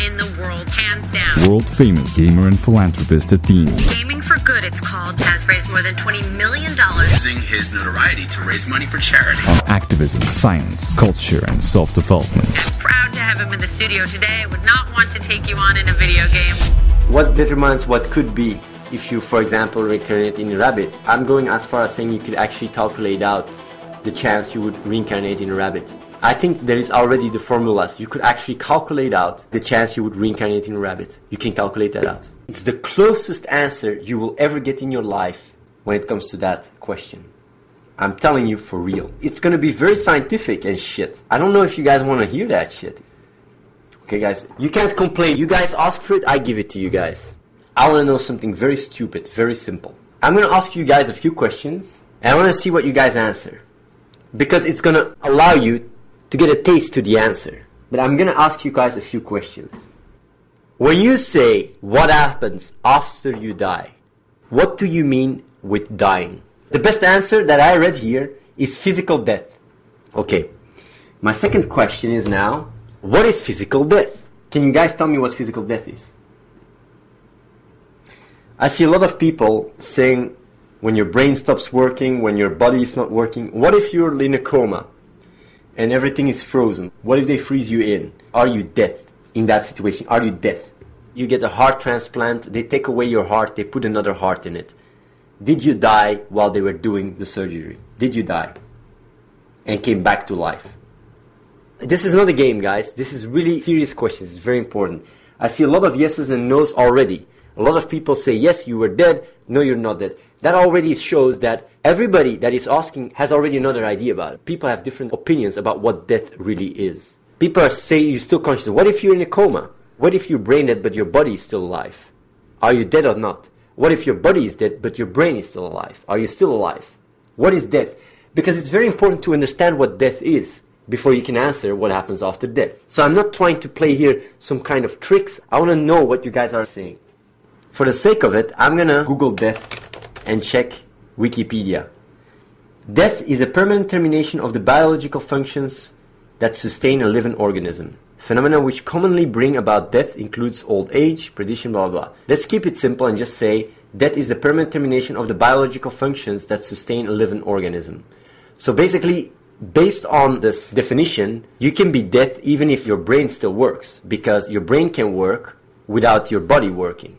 In the world, hands down. World famous gamer and philanthropist Athene. Gaming for Good, it's called, has raised more than $20 million. using his notoriety to raise money for charity. On activism, science, culture, and self development. Proud to have him in the studio today. I would not want to take you on in a video game. What determines what could be if you, for example, reincarnate in a rabbit? I'm going as far as saying you could actually calculate out the chance you would reincarnate in a rabbit. I think there is already the formulas. You could actually calculate out the chance you would reincarnate in a rabbit. You can calculate that out. It's the closest answer you will ever get in your life when it comes to that question. I'm telling you for real. It's gonna be very scientific and shit. I don't know if you guys wanna hear that shit. Okay, guys, you can't complain. You guys ask for it, I give it to you guys. I want to know something very stupid, very simple. I'm to ask you guys a few questions, and I want to see what you guys answer. Because it's to allow you to get a taste to the answer. But I'm to ask you guys a few questions. When you say, what happens after you die, what do you mean with dying? The best answer that I read here is physical death. Okay. My second question is now, what is physical death? Can you guys tell me what physical death is? I see a lot of people saying when your brain stops working, when your body is not working. What if you're in a coma and everything is frozen? What if they freeze you in? Are you dead in that situation? Are you dead? You get a heart transplant, they take away your heart, they put another heart in it. Did you die while they were doing the surgery? Did you die? And came back to life? This is not a game, guys. This is really serious questions. It's very important. I see a lot of yeses and nos already. A lot of people say, yes, you were dead. No, you're not dead. That already shows that everybody that is asking has already another idea about it. People have different opinions about what death really is. People are saying you're still conscious. What if you're in a coma? What if you're brain dead but your body is still alive? Are you dead or not? What if your body is dead but your brain is still alive? Are you still alive? What is death? Because it's very important to understand what death is before you can answer what happens after death. So I'm not trying to play here some kind of tricks. I want to know what you guys are saying. For the sake of it, I'm gonna Google death and check Wikipedia. Death is a permanent termination of the biological functions that sustain a living organism. Phenomena which commonly bring about death includes old age, blah blah blah. Let's keep it simple and just say death is the permanent termination of the biological functions that sustain a living organism. So basically, based on this definition, you can be dead even if your brain still works, because your brain can work without your body working.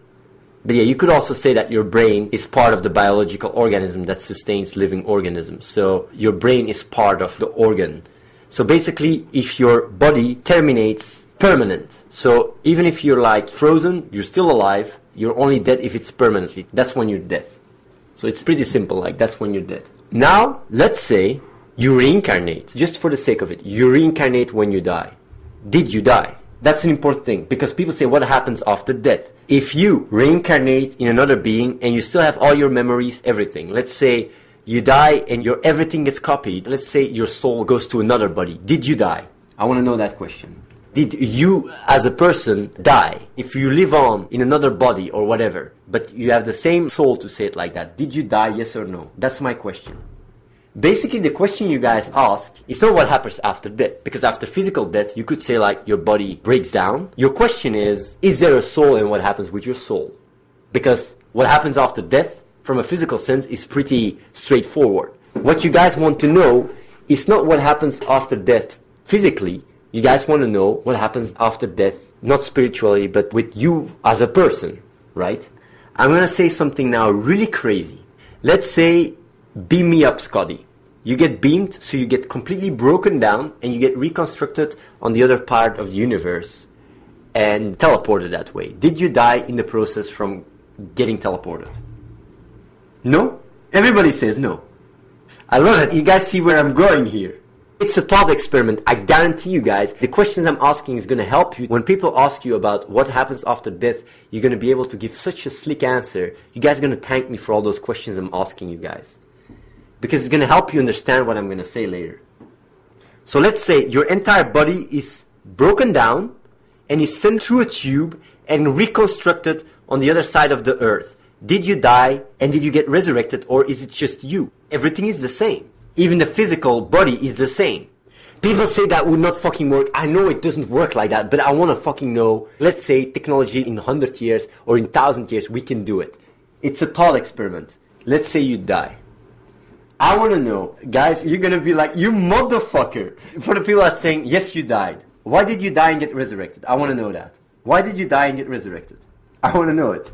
But yeah, you could also say that your brain is part of the biological organism that sustains living organisms. So your brain is part of the organ. So basically, if your body terminates permanent, so even if you're like frozen, you're still alive, you're only dead if it's permanently. That's when you're dead. So it's pretty simple, like that's when you're dead. Now, let's say you reincarnate, just for the sake of it. You reincarnate when you die. Did you die? That's an important thing because people say what happens after death. If you reincarnate in another being and you still have all your memories, everything. Let's say you die and your everything gets copied. Let's say your soul goes to another body. Did you die? I want to know that question. Did you as a person die? If you live on in another body or whatever, but you have the same soul to say it like that, did you die? Yes or no? That's my question. Basically, the question you guys ask is not what happens after death. Because after physical death, you could say like your body breaks down. Your question is, is there a soul and what happens with your soul? Because what happens after death, from a physical sense, is pretty straightforward. What you guys want to know is not what happens after death physically. You guys want to know what happens after death, not spiritually, but with you as a person, right? I'm gonna say something now really crazy. Let's say beam me up, Scotty. You get beamed, so you get completely broken down and you get reconstructed on the other part of the universe and teleported that way. Did you die in the process from getting teleported? No? Everybody says no. I love it. You guys see where I'm going here. It's a thought experiment. I guarantee you guys, the questions I'm asking is going to help you. When people ask you about what happens after death, you're going to be able to give such a slick answer. You guys are going to thank me for all those questions I'm asking you guys because it's going to help you understand what I'm going to say later. So let's say your entire body is broken down and is sent through a tube and reconstructed on the other side of the earth. Did you die and did you get resurrected or is it just you? Everything is the same. Even the physical body is the same. People say that would not fucking work. I know it doesn't work like that, but I want to fucking know. Let's say technology in 100 years or in 1000 years, we can do it. It's a thought experiment. Let's say you die. I want to know, guys, you're going to be like, you motherfucker. For the people that saying, yes, you died. Why did you die and get resurrected? I want to know that. Why did you die and get resurrected? I want to know it.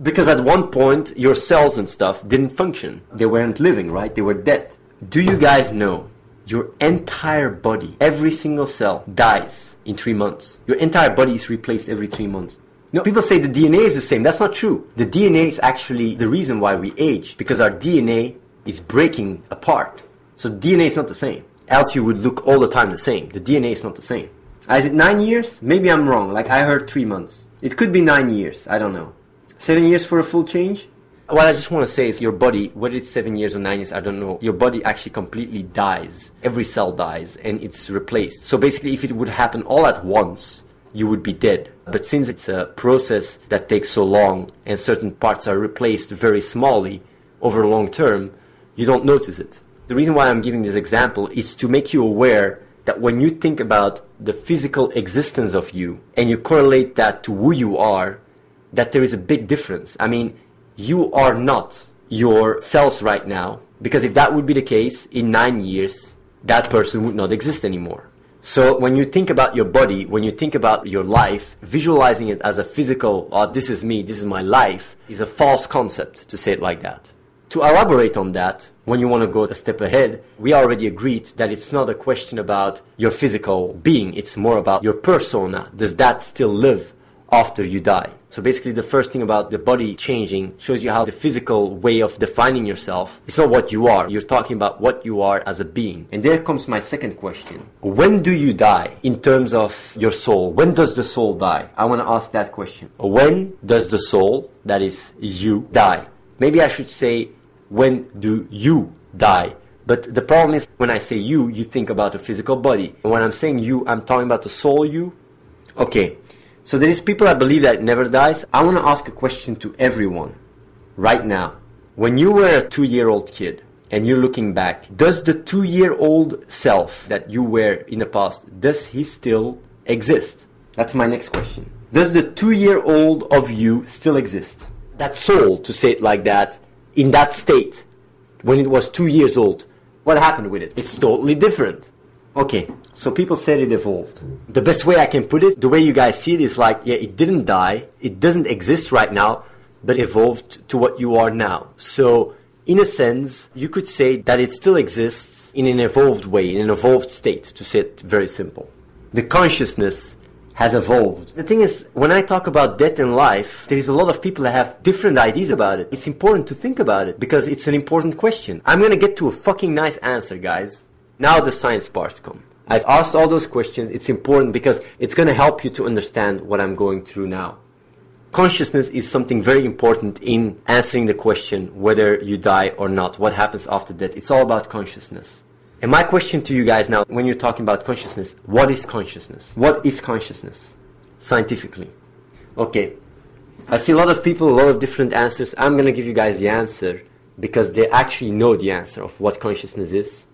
Because at one point, your cells and stuff didn't function. They weren't living, right? They were dead. Do you guys know your entire body, every single cell dies in three months? Your entire body is replaced every three months. No, people say the DNA is the same. That's not true. The DNA is actually the reason why we age because our DNA is breaking apart. So DNA is not the same. Else you would look all the time the same. The DNA is not the same. Is it nine years? Maybe I'm wrong. Like I heard three months. It could be nine years. I don't know. Seven years for a full change? What I just want to say is your body, whether it's seven years or nine years, I don't know, your body actually completely dies. Every cell dies and it's replaced. So basically, if it would happen all at once, you would be dead. But since it's a process that takes so long and certain parts are replaced very smallly over long term, you don't notice it. The reason why I'm giving this example is to make you aware that when you think about the physical existence of you and you correlate that to who you are, that there is a big difference. I mean, you are not your cells right now, because if that would be the case, in nine years, that person would not exist anymore. So when you think about your body, when you think about your life, visualizing it as a physical, oh, this is me, this is my life, is a false concept to say it like that. To elaborate on that, when you want to go a step ahead, we already agreed that it's not a question about your physical being, it's more about your persona. Does that still live after you die? So basically the first thing about the body changing shows you how the physical way of defining yourself is not what you are. You're talking about what you are as a being. And there comes my second question. When do you die in terms of your soul? When does the soul die? I want to ask that question. When does the soul, that is you, die? Maybe I should say, when do you die? But the problem is when I say you, you think about a physical body. When I'm saying you, I'm talking about the soul you. Okay, so there is people that believe that never dies. I want to ask a question to everyone right now. When you were a two-year-old kid and you're looking back, does the two-year-old self that you were in the past, does he still exist? That's my next question. Does the two-year-old of you still exist? That soul, to say it like that, in that state, when it was two years old, what happened with it? It's totally different. Okay, so people said it evolved. The best way I can put it, the way you guys see it is like, yeah, it didn't die, it doesn't exist right now, but evolved to what you are now. So, in a sense, you could say that it still exists in an evolved way, in an evolved state, to say it very simple. The consciousness has evolved. The thing is, when I talk about death and life, there is a lot of people that have different ideas about it. It's important to think about it because it's an important question. I'm gonna get to a fucking nice answer, guys. Now the science parts come. I've asked all those questions. It's important because it's to help you to understand what I'm going through now. Consciousness is something very important in answering the question whether you die or not, what happens after death. It's all about consciousness. And my question to you guys now, when you're talking about consciousness, what is consciousness? What is consciousness? Scientifically. Okay. I see a lot of people, a lot of different answers. I'm going to give you guys the answer because they actually know the answer of what consciousness is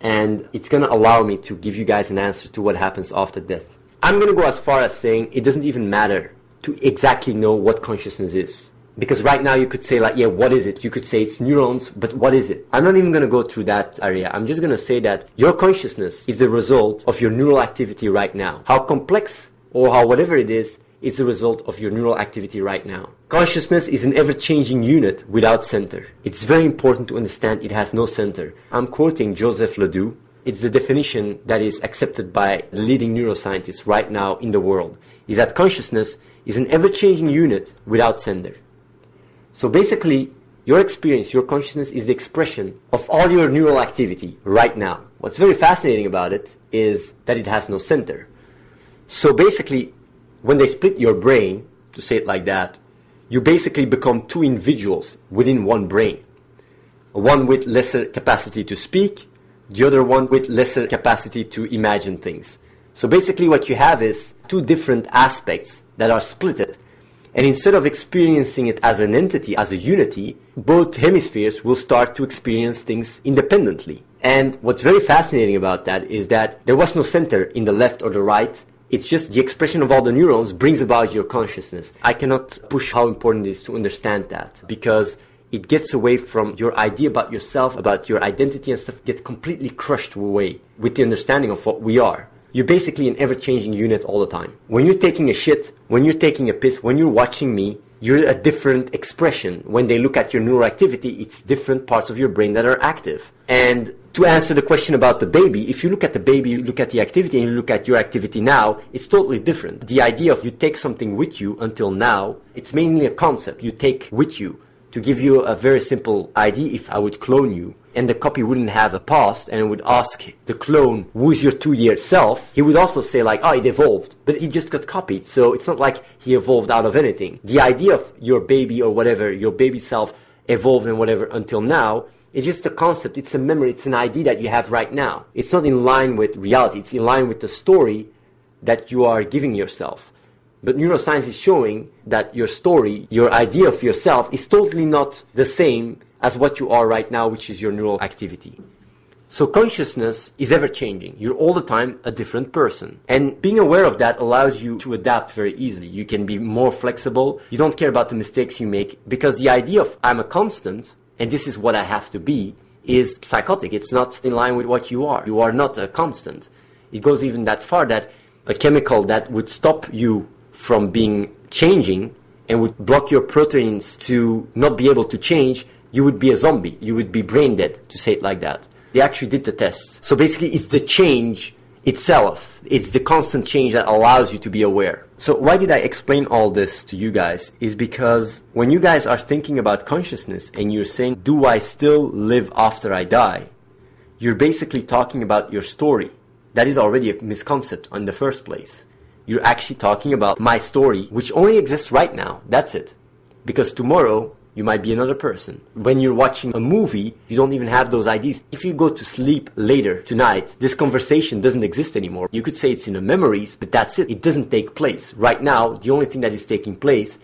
and it's going to allow me to give you guys an answer to what happens after death. I'm going to go as far as saying it doesn't even matter to exactly know what consciousness is. Because right now you could say like, yeah, what is it? You could say it's neurons, but what is it? I'm not even going to go through that area. I'm just going to say that your consciousness is the result of your neural activity right now. How complex or how whatever it is, is the result of your neural activity right now. Consciousness is an ever-changing unit without center. It's very important to understand it has no center. I'm quoting Joseph Ledoux. It's the definition that is accepted by the leading neuroscientists right now in the world, is that consciousness is an ever-changing unit without center. So basically, your experience, your consciousness is the expression of all your neural activity right now. What's very fascinating about it is that it has no center. So basically, when they split your brain, to say it like that, you basically become two individuals within one brain. One with lesser capacity to speak, the other one with lesser capacity to imagine things. So basically what you have is two different aspects that are splitted. And instead of experiencing it as an entity, as a unity, both hemispheres will start to experience things independently. And what's very fascinating about that is that there was no center in the left or the right. It's just the expression of all the neurons brings about your consciousness. I cannot push how important it is to understand that because it gets away from your idea about yourself, about your identity and stuff, gets completely crushed away with the understanding of what we are. You're basically an ever changing unit all the time. When you're taking a shit, when you're taking a piss, when you're watching me, you're a different expression. When they look at your neural activity, it's different parts of your brain that are active. And to answer the question about the baby, if you look at the baby, you look at the activity, and you look at your activity now, it's totally different. The idea of you take something with you until now, it's mainly a concept you take with you to give you a very simple idea, if I would clone you, and the copy wouldn't have a past, and would ask the clone, who's your two-year self, he would also say like, oh, it evolved, but he just got copied, so it's not like he evolved out of anything. The idea of your baby or whatever, your baby self evolved and whatever until now, is just a concept, it's a memory, it's an idea that you have right now. It's not in line with reality, it's in line with the story that you are giving yourself. But neuroscience is showing that your story, your idea of yourself, is totally not the same as what you are right now, which is your neural activity. So consciousness is ever changing. You're all the time a different person. And being aware of that allows you to adapt very easily. You can be more flexible. You don't care about the mistakes you make because the idea of I'm a constant and this is what I have to be is psychotic. It's not in line with what you are. You are not a constant. It goes even that far that a chemical that would stop you from being changing and would block your proteins to not be able to change, you would be a zombie. You would be brain dead, to say it like that. They actually did the test. So basically, it's the change itself. It's the constant change that allows you to be aware. So why did I explain all this to you guys? Is because when you guys are thinking about consciousness and you're saying, do I still live after I die? You're basically talking about your story. That is already a misconcept in the first place you're actually talking about my story, which only exists right now. That's it. Because tomorrow, you might be another person. When you're watching a movie, you don't even have those ideas. If you go to sleep later tonight, this conversation doesn't exist anymore. You could say it's in the memories, but that's it. It doesn't take place. Right now, the only thing that is taking place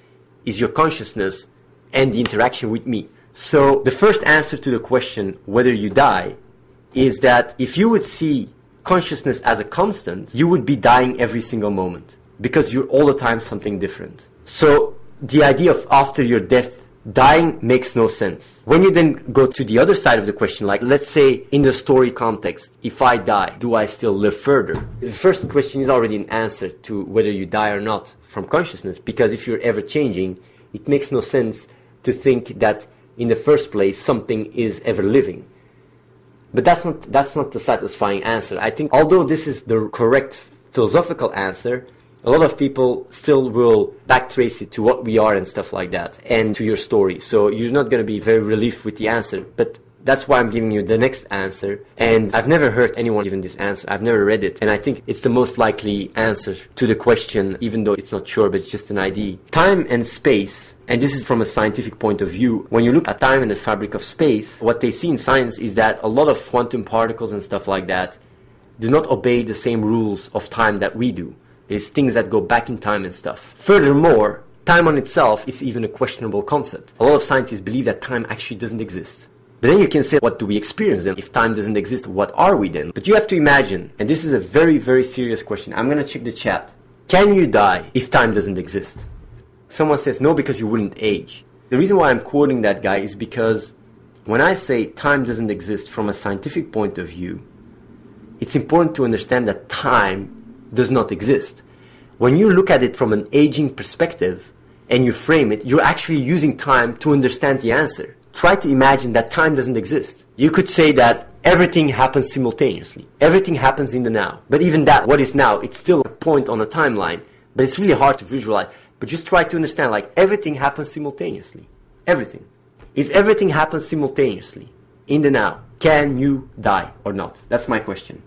is your consciousness and the interaction with me. So the first answer to the question whether you die is that if you would see consciousness as a constant, you would be dying every single moment because you're all the time something different. So the idea of after your death dying makes no sense. When you then go to the other side of the question, like let's say in the story context, if I die, do I still live further? The first question is already an answer to whether you die or not from consciousness because if you're ever changing, it makes no sense to think that in the first place something is ever living. But that's not that's not the satisfying answer. I think although this is the correct philosophical answer, a lot of people still will backtrace it to what we are and stuff like that, and to your story. So you're not going to be very relieved with the answer. But that's why I'm giving you the next answer. And I've never heard anyone given this answer. I've never read it. And I think it's the most likely answer to the question, even though it's not sure, but it's just an idea. Time and space, and this is from a scientific point of view, when you look at time and the fabric of space, what they see in science is that a lot of quantum particles and stuff like that do not obey the same rules of time that we do. There's things that go back in time and stuff. Furthermore, time on itself is even a questionable concept. A lot of scientists believe that time actually doesn't exist. But then you can say, what do we experience then? If time doesn't exist, what are we then? But you have to imagine, and this is a very, very serious question. I'm going to check the chat. Can you die if time doesn't exist? Someone says, no, because you wouldn't age. The reason why I'm quoting that guy is because when I say time doesn't exist from a scientific point of view, it's important to understand that time does not exist. When you look at it from an aging perspective and you frame it, you're actually using time to understand the answer try to imagine that time doesn't exist. You could say that everything happens simultaneously. Everything happens in the now. But even that, what is now, it's still a point on a timeline. But it's really hard to visualize. But just try to understand, like, everything happens simultaneously. Everything. If everything happens simultaneously in the now, can you die or not? That's my question.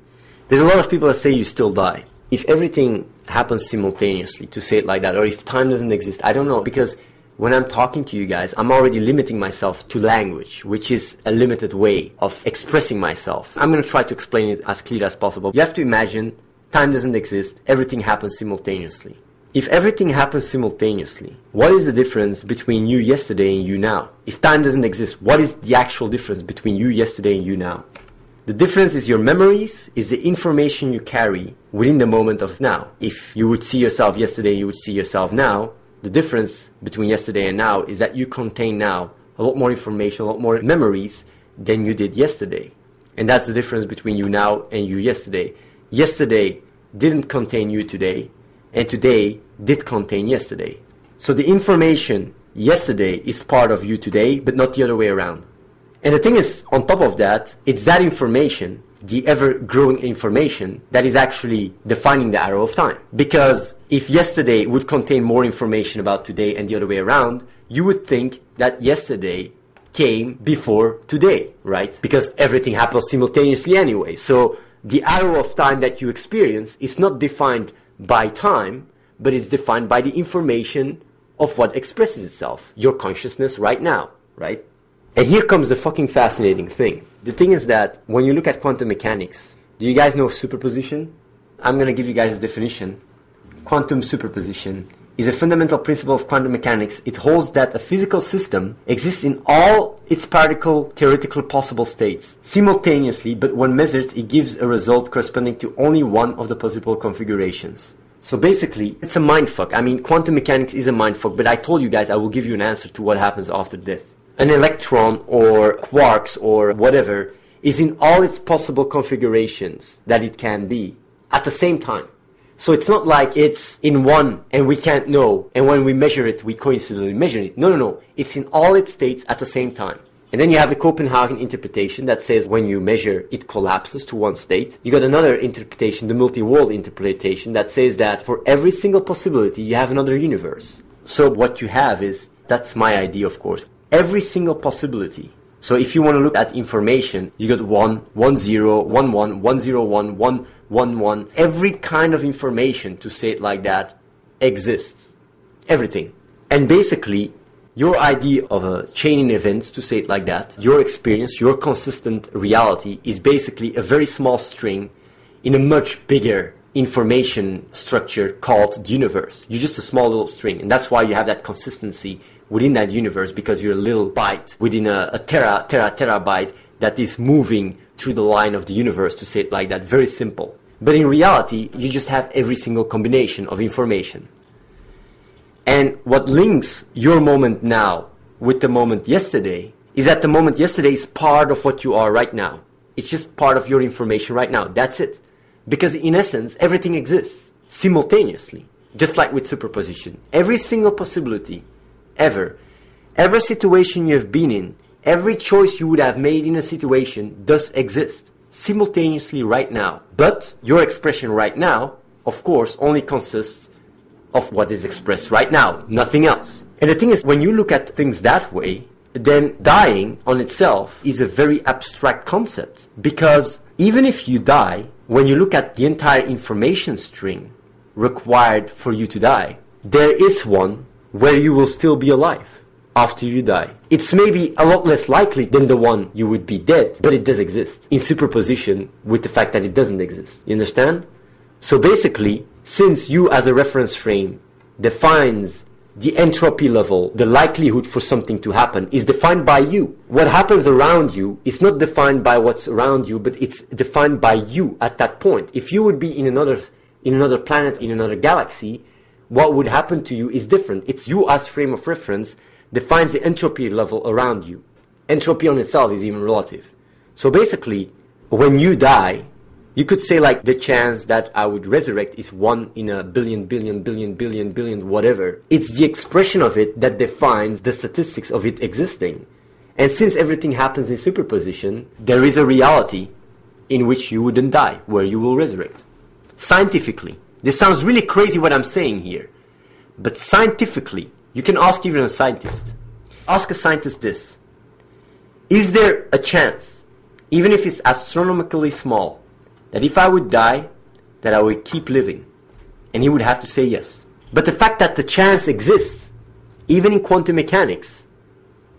There's a lot of people that say you still die. If everything happens simultaneously, to say it like that, or if time doesn't exist, I don't know, because when I'm talking to you guys, I'm already limiting myself to language, which is a limited way of expressing myself. I'm going to try to explain it as clear as possible. You have to imagine time doesn't exist, everything happens simultaneously. if everything happens simultaneously, what is the difference between you yesterday and you now? If time doesn't exist, what is the actual difference between you yesterday and you now? The difference is your memories, is the information you carry within the moment of now. If you would see yourself yesterday, you would see yourself now. The difference between yesterday and now is that you contain now a lot more information, a lot more memories than you did yesterday. And that's the difference between you now and you yesterday. Yesterday didn't contain you today, and today did contain yesterday. So the information yesterday is part of you today, but not the other way around. And the thing is, on top of that, it's that information, the ever growing information, that is actually defining the arrow of time. Because if yesterday would contain more information about today and the other way around, you would think that yesterday came before today, right? Because everything happens simultaneously anyway. So the arrow of time that you experience is not defined by time, but it's defined by the information of what expresses itself, your consciousness right now, right? And here comes the fucking fascinating thing. The thing is that when you look at quantum mechanics, do you guys know superposition? I'm gonna give you guys a definition. Quantum superposition is a fundamental principle of quantum mechanics. It holds that a physical system exists in all its particle theoretical possible states simultaneously, but when measured, it gives a result corresponding to only one of the possible configurations. So basically, it's a mindfuck. I mean, quantum mechanics is a mindfuck, but I told you guys I will give you an answer to what happens after death. An electron or quarks or whatever is in all its possible configurations that it can be at the same time. So it's not like it's in one and we can't know, and when we measure it, we coincidentally measure it. No, no, no. It's in all its states at the same time. And then you have the Copenhagen interpretation that says when you measure, it collapses to one state. You got another interpretation, the multi-world interpretation, that says that for every single possibility, you have another universe. So what you have is, that's my idea, of course, every single possibility. So if you want to look at information, you got one, one zero, one one, one zero one, one one one. Every kind of information, to say it like that, exists. Everything. And basically, your idea of a chain in events, to say it like that, your experience, your consistent reality is basically a very small string in a much bigger information structure called the universe. You're just a small little string, and that's why you have that consistency within that universe because you're a little byte within a, a tera, tera, terabyte that is moving through the line of the universe, to say it like that. Very simple. But in reality, you just have every single combination of information. And what links your moment now with the moment yesterday is that the moment yesterday is part of what you are right now. It's just part of your information right now. That's it. Because in essence, everything exists simultaneously, just like with superposition. Every single possibility, ever, every situation you have been in, every choice you would have made in a situation does exist simultaneously right now. But your expression right now, of course, only consists of what is expressed right now, nothing else. And the thing is, when you look at things that way, then dying on itself is a very abstract concept. Because even if you die, when you look at the entire information string required for you to die, there is one where you will still be alive after you die. It's maybe a lot less likely than the one you would be dead, but it does exist in superposition with the fact that it doesn't exist. You understand? So basically, since you as a reference frame defines the entropy level, the likelihood for something to happen is defined by you. What happens around you is not defined by what's around you, but it's defined by you at that point. If you would be in another, in another planet, in another galaxy, what would happen to you is different. It's you as frame of reference defines the entropy level around you. Entropy on itself is even relative. So basically, when you die, you could say like the chance that I would resurrect is one in a billion, billion, billion, billion, billion, whatever. It's the expression of it that defines the statistics of it existing. And since everything happens in superposition, there is a reality in which you wouldn't die, where you will resurrect. Scientifically, this sounds really crazy what I'm saying here, but scientifically, you can ask even a scientist. Ask a scientist this. Is there a chance, even if it's astronomically small, that if I would die, that I would keep living? And he would have to say yes. But the fact that the chance exists, even in quantum mechanics,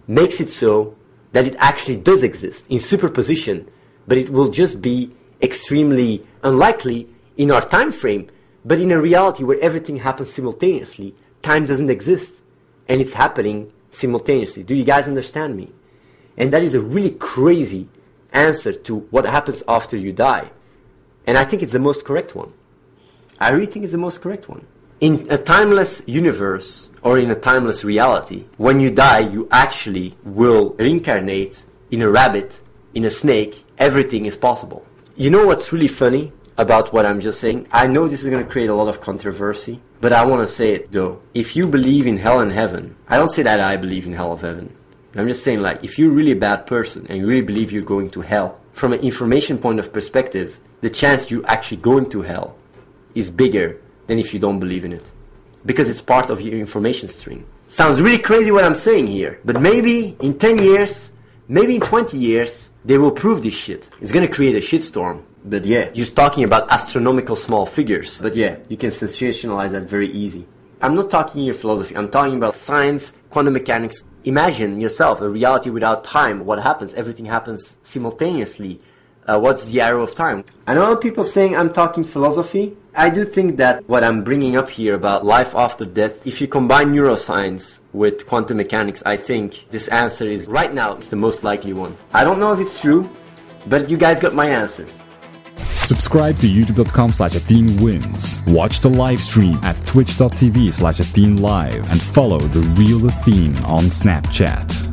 makes it so that it actually does exist in superposition, but it will just be extremely unlikely in our time frame But in a reality where everything happens simultaneously, time doesn't exist. And it's happening simultaneously. Do you guys understand me? And that is a really crazy answer to what happens after you die. And I think it's the most correct one. I really think it's the most correct one. In a timeless universe or in a timeless reality, when you die, you actually will reincarnate in a rabbit, in a snake. Everything is possible. You know what's really funny about what I'm just saying? I know this is going to create a lot of controversy, but I want to say it though. If you believe in hell and heaven, I don't say that I believe in hell of heaven. I'm just saying like if you're really a bad person and you really believe you're going to hell, from an information point of perspective, the chance you actually going to hell is bigger than if you don't believe in it. Because it's part of your information stream. Sounds really crazy what I'm saying here, but maybe in 10 years, maybe in 20 years, they will prove this shit. It's gonna create a shitstorm. But yeah, just talking about astronomical small figures. But yeah, you can sensationalize that very easy. I'm not talking your philosophy, I'm talking about science, quantum mechanics. Imagine yourself a reality without time. What happens? Everything happens simultaneously. Uh, what's the arrow of time? I know people saying I'm talking philosophy. I do think that what I'm bringing up here about life after death, if you combine neuroscience with quantum mechanics, I think this answer is right now it's the most likely one. I don't know if it's true, but you guys got my answers. Subscribe to youtube.com slash wins. Watch the live stream at twitch.tv slash Live and follow the real Athene on Snapchat.